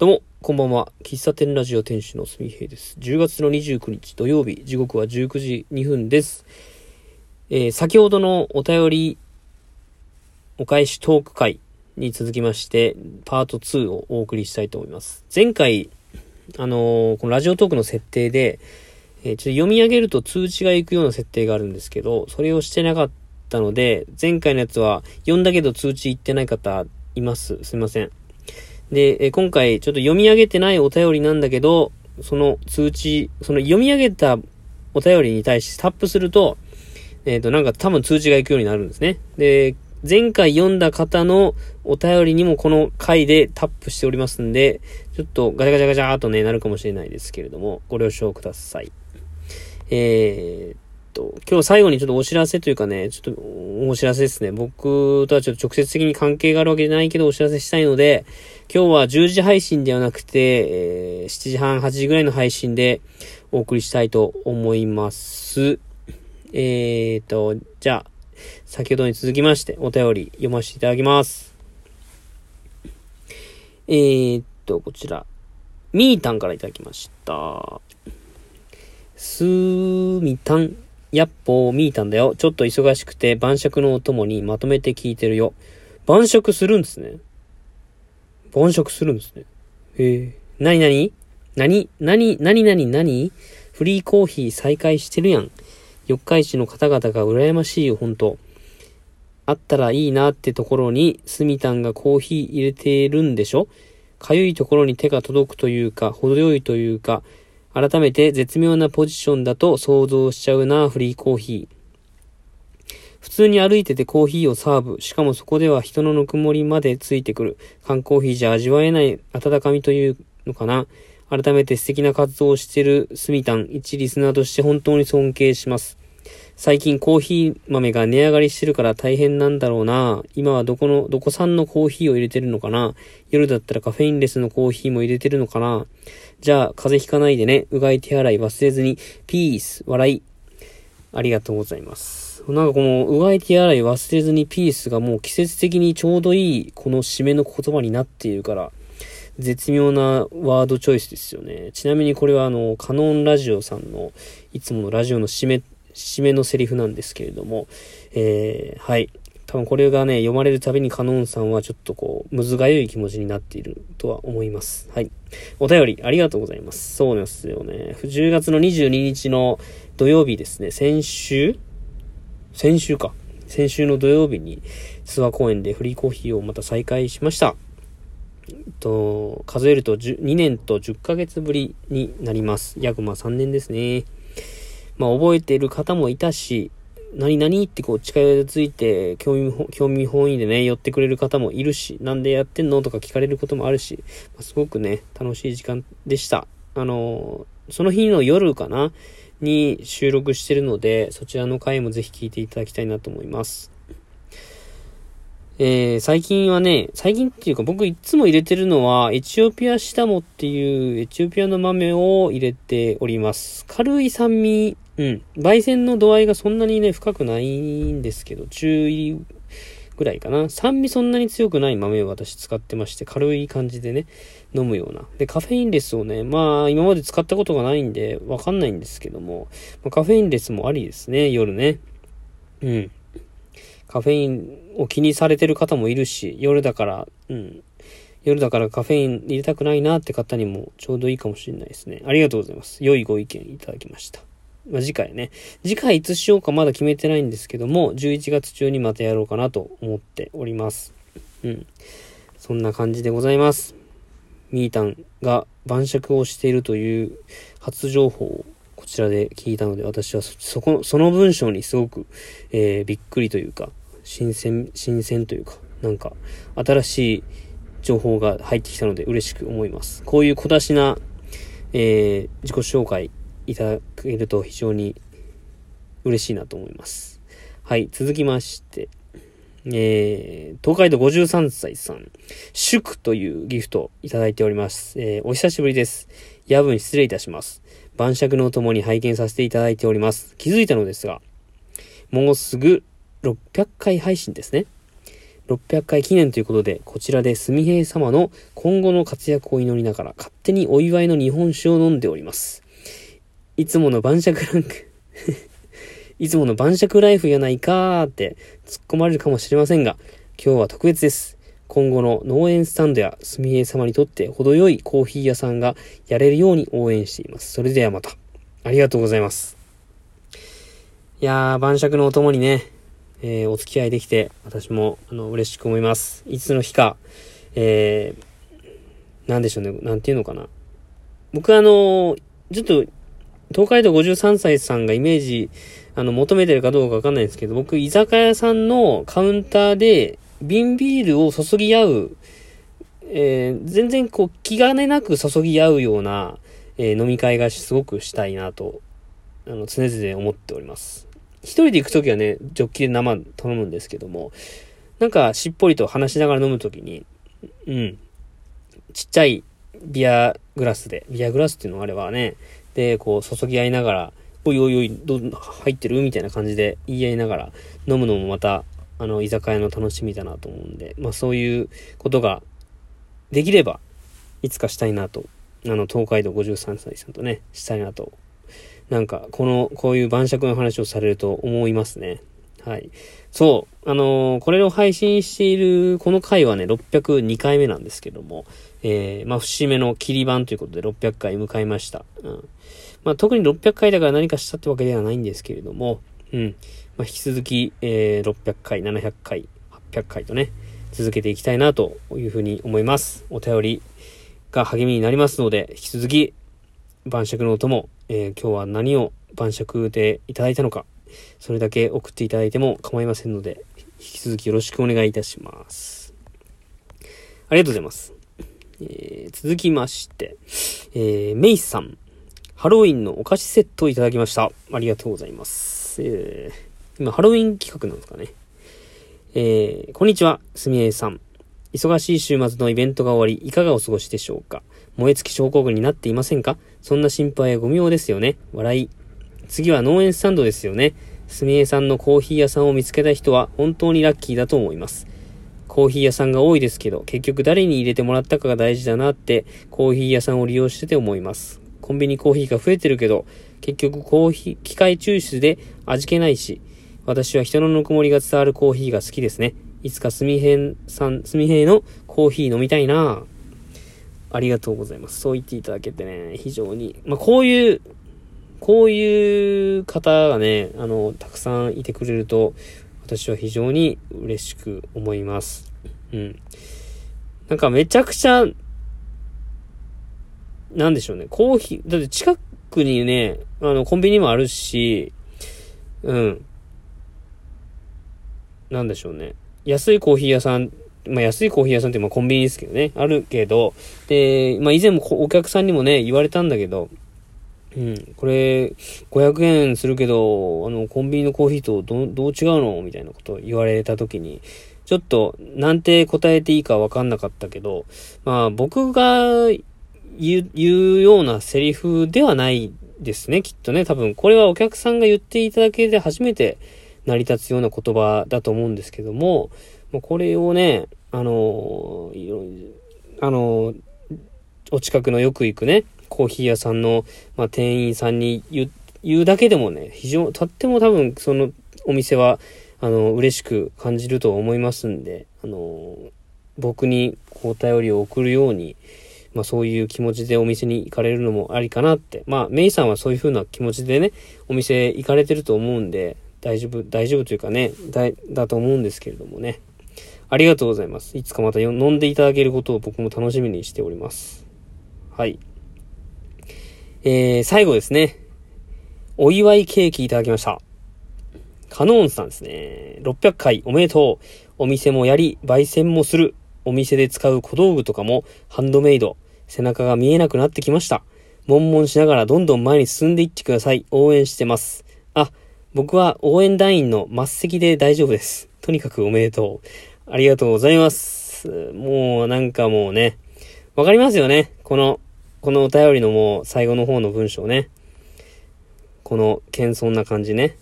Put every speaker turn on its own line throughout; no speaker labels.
どうも、こんばんは。喫茶店ラジオ店主のすみへいです。10月の29日土曜日、時刻は19時2分です。えー先ほどのお便り、お返しトーク会に続きまして、パート2をお送りしたいと思います。前回、あのーこのラジオトークの設定で、えーちょっと読み上げると通知が行くような設定があるんですけど、それをしてなかったので、前回のやつは読んだけど通知行ってない方います。すいません。で、え今回ちょっと読み上げてないお便りなんだけど、その通知、その読み上げたお便りに対してタップすると、えっ、と、なんか多分通知が行くようになるんですね。で、前回読んだ方のお便りにもこの回でタップしておりますんで、ちょっとガチャガチャガチャーとね、なるかもしれないですけれども、ご了承ください。えーと、今日最後にちょっとお知らせというかね、ちょっとお知らせですね。僕とはちょっと直接的に関係があるわけじゃないけどお知らせしたいので、今日は10時配信ではなくて、えー7時半、8時ぐらいの配信でお送りしたいと思います。えーと、じゃあ、先ほどに続きましてお便り読ませていただきます。えーと、こちら、みーたんからいただきました。すーみたん。やっぽーみーたんだよ。ちょっと忙しくて晩酌のお供にまとめて聞いてるよ。晩酌するんですね。晩酌するんですね。へえ。なになになになになになになにフリーコーヒー再開してるやん。四日市の方々が羨ましいよ、ほんと。あったらいいなってところに、スミタンがコーヒー入れてるんでしょ？かゆいところに手が届くというか、程よいというか、改めて絶妙なポジションだと想像しちゃうな、フリーコーヒー。普通に歩いててコーヒーをサーブ。しかもそこでは人のぬくもりまでついてくる。缶コーヒーじゃ味わえない温かみというのかな。改めて素敵な活動をしているスミタン、一リスナーとして本当に尊敬します。最近コーヒー豆が値上がりしてるから大変なんだろうな。今はどこの、どこ産のコーヒーを入れてるのかな。夜だったらカフェインレスのコーヒーも入れてるのかな。じゃあ、風邪ひかないでね。うがい手洗い忘れずに。ピース、笑い。ありがとうございます。なんかこの、うがい手洗い忘れずにピースがもう季節的にちょうどいい、この締めの言葉になっているから、絶妙なワードチョイスですよね。ちなみにこれはあの、カノンラジオさんの、いつものラジオの締め、締めのセリフなんですけれども、えー、はい。多分これがね、読まれるたびにカノンさんはちょっとこう、むずがゆい気持ちになっているとは思います。はい。お便りありがとうございます。そうなんですよね。10月の22日の土曜日ですね、先週？先週か。先週の土曜日に諏訪公園でフリーコーヒーをまた再開しました。と、数えると2年と10ヶ月ぶりになります。約まあ3年ですね。まあ覚えている方もいたし、何々ってこう近寄りついて興味興味本位でね寄ってくれる方もいるしなんでやってんのとか聞かれることもあるし、ますごくね楽しい時間でした。あのその日の夜かなに収録してるのでそちらの回もぜひ聞いていただきたいなと思います。えー、最近はね、最近っていうか僕いつも入れてるのは、エチオピアシダモっていうエチオピアの豆を入れております。軽い酸味、うん。焙煎の度合いがそんなにね、深くないんですけど、中入りぐらいかな。酸味そんなに強くない豆を私使ってまして、軽い感じでね、飲むような。で、カフェインレスをね、まあ、今まで使ったことがないんで、わかんないんですけども、まあカフェインレスもありですね、夜ね。うん。カフェインを気にされてる方もいるし、夜だから、うん。夜だからカフェイン入れたくないなって方にもちょうどいいかもしれないですね。ありがとうございます。良いご意見いただきました。まあ、次回ね。次回いつしようかまだ決めてないんですけども、11月中にまたやろうかなと思っております。うん。そんな感じでございます。みーたんが晩酌をしているという初情報をこちらで聞いたので、私はそ、そこ、その文章にすごく、えーびっくりというか、新鮮、新鮮というか、なんか、新しい情報が入ってきたので嬉しく思います。こういう小出しな、えー自己紹介いただけると非常に嬉しいなと思います。はい、続きまして、えー、東海道53歳さん、祝というギフトいただいております。えーお久しぶりです。夜分失礼いたします。晩酌のともに拝見させていただいております。気づいたのですが、もうすぐ600回配信ですね。600回記念ということで、こちらで純平様の今後の活躍を祈りながら勝手にお祝いの日本酒を飲んでおります。いつもの晩酌ランクいつもの晩酌ライフやないかーって突っ込まれるかもしれませんが、今日は特別です。今後の農園スタンドやすみえ様にとって程よいコーヒー屋さんがやれるように応援しています。それではまた。ありがとうございます。いやー、晩酌のお供にね、えー、お付き合いできて、私も、あの、嬉しく思います。いつの日か、えー、なんでしょうね、なんていうのかな。僕あの、ちょっと、東海道53歳さんがイメージ、あの、求めてるかどうかわかんないんですけど、僕、居酒屋さんのカウンターで、瓶ビールを注ぎ合う、えー、全然こう、気兼ねなく注ぎ合うような、えー、飲み会がすごくしたいなと、あの、常々思っております。一人で行くときはね、ジョッキで生頼むんですけども、なんかしっぽりと話しながら飲むときに、うん、ちっちゃいビアグラスで、ビアグラスっていうのがあればね、で、こう注ぎ合いながら、おいおいおい、ど入ってる？みたいな感じで言い合いながら飲むのもまた、あの、居酒屋の楽しみだなと思うんで、まあそういうことができれば、いつかしたいなと、あの、東海道53歳さんとね、したいなとなんか、この、こういう晩酌の話をされると思いますね。はい。そう。あのー、これを配信している、この回はね、602回目なんですけども、えー、まあ、節目の切り版ということで600回迎えました。うん。まあ、特に600回だから何かしたってわけではないんですけれども、うん。まあ、引き続き、えー、600回、700回、800回とね、続けていきたいなというふうに思います。お便りが励みになりますので、引き続き、晩酌のお供、えー、今日は何を晩酌でいただいたのか、それだけ送っていただいても構いませんので、引き続きよろしくお願いいたします。ありがとうございます。えー、続きまして、えー、メイさん、ハロウィンのお菓子セットをいただきました。ありがとうございます。えー、今、ハロウィン企画なんですかね。えー、こんにちは、すみえさん。忙しい週末のイベントが終わり、いかがお過ごしでしょうか燃え尽き症候群になっていませんか？そんな心配はご妙ですよね。笑い。次は農園スタンドですよね。すみえさんのコーヒー屋さんを見つけた人は本当にラッキーだと思います。コーヒー屋さんが多いですけど、結局誰に入れてもらったかが大事だなって、コーヒー屋さんを利用してて思います。コンビニコーヒーが増えてるけど、結局コーヒー、機械抽出で味気ないし、私は人のぬくもりが伝わるコーヒーが好きですね。いつかすみへんさん、すみへいのコーヒー飲みたいなありがとうございます。そう言っていただけてね、非常に、まあ、こういう、こういう方がね、あの、たくさんいてくれると、私は非常に嬉しく思います。うん。なんかめちゃくちゃ、なんでしょうね、コーヒー、だって近くにね、あの、コンビニもあるし、うん。なんでしょうね。安いコーヒー屋さんまあ安いコーヒー屋さんってまコンビニですけどね、あるけど、で、まあ以前もお客さんにもね、言われたんだけど、うん、これ、500円するけど、あの、コンビニのコーヒーとどどう違うのみたいなことを言われた時に、ちょっと、なんて答えていいかわかんなかったけど、まあ僕が言う、言うようなセリフではないですね、きっとね。多分、これはお客さんが言っていただけで初めて成り立つような言葉だと思うんですけども、もうこれをね、あのあのお近くのよく行くね、コーヒー屋さんの、まあ、店員さんに言うだけでもね、非常、とっても多分そのお店は、あの、嬉しく感じると思いますんで、あの僕にお便りを送るように、まあそういう気持ちでお店に行かれるのもありかなって。まあメイさんはそういう風な気持ちでね、お店行かれてると思うんで、大丈夫、大丈夫というかね、だ、だと思うんですけれどもね。ありがとうございます。いつかまた飲んでいただけることを僕も楽しみにしております。はい。えー、最後ですね。お祝いケーキいただきました。カノーンさんですね。600回おめでとう。お店もやり、焙煎もする。お店で使う小道具とかもハンドメイド。背中が見えなくなってきました。悶々しながらどんどん前に進んでいってください。応援してます。あ、僕は応援団員の末席で大丈夫です。とにかくおめでとう。ありがとうございます。もうなんかもうね、わかりますよね。この、このお便りのもう最後の方の文章ね。この謙遜な感じね。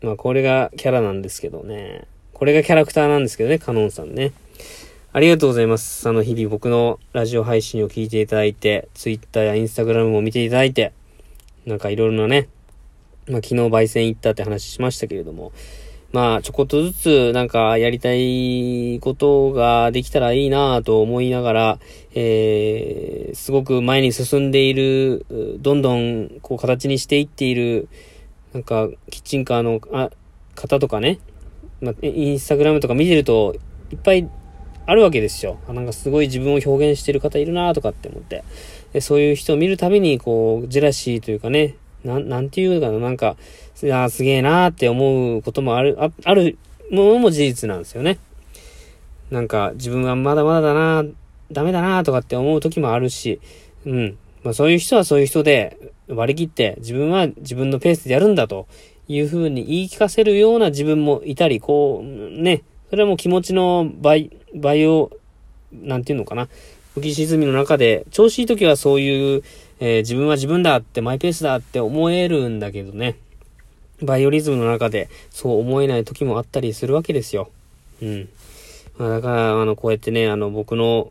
まあこれがキャラなんですけどね。これがキャラクターなんですけどね、カノンさんね。ありがとうございます。あの、日々僕のラジオ配信を聞いていただいて、Twitter や Instagram も見ていただいて、なんかいろいろなね、まあ、昨日焙煎行ったって話しましたけれども、まあ、ちょこっとずつ、なんか、やりたいことができたらいいなと思いながら、えー、すごく前に進んでいる、どんどん、こう、形にしていっている、なんか、キッチンカーの、あ、方とかね、まあ、インスタグラムとか見てると、いっぱいあるわけですよ。なんかすごい自分を表現してる方いるなとかって思って。そういう人を見るたびに、こう、ジェラシーというかね、なん、なんていうかな、なんか、いや、すげえなーって思うこともある、ああるものも事実なんですよね。なんか、自分はまだまだだなー、ダメだなーとかって思う時もあるし、うん。まあそういう人はそういう人で割り切って自分は自分のペースでやるんだというふうに言い聞かせるような自分もいたり、こう、ね、それはもう気持ちの倍、倍を、なんていうのかな。浮き沈みの中で、調子いい時はそういう、えー、自分は自分だってマイペースだって思えるんだけどね。バイオリズムの中でそう思えない時もあったりするわけですよ。うん。まあ、だから、あの、こうやってね、あの、僕の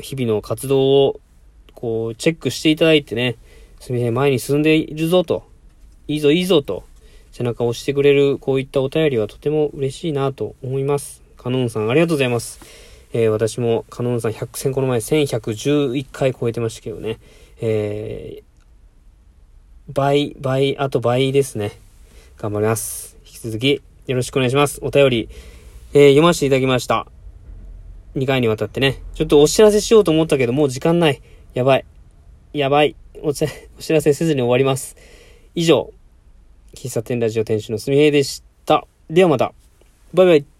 日々の活動を、こう、チェックしていただいてね、すみません、前に進んでいるぞと、いいぞいいぞと、背中を押してくれる、こういったお便りはとても嬉しいなと思います。カノンさん、ありがとうございます。えー、私もカノンさん100戦この前1111回超えてましたけどね、えー、倍、倍、あと倍ですね。頑張ります。引き続きよろしくお願いします。お便り、えー、読ませていただきました。2回にわたってね。ちょっとお知らせしようと思ったけど、もう時間ない。やばい。やばい。お知らせせずに終わります。以上、喫茶店ラジオ店主のすみへいでした。ではまた。バイバイ。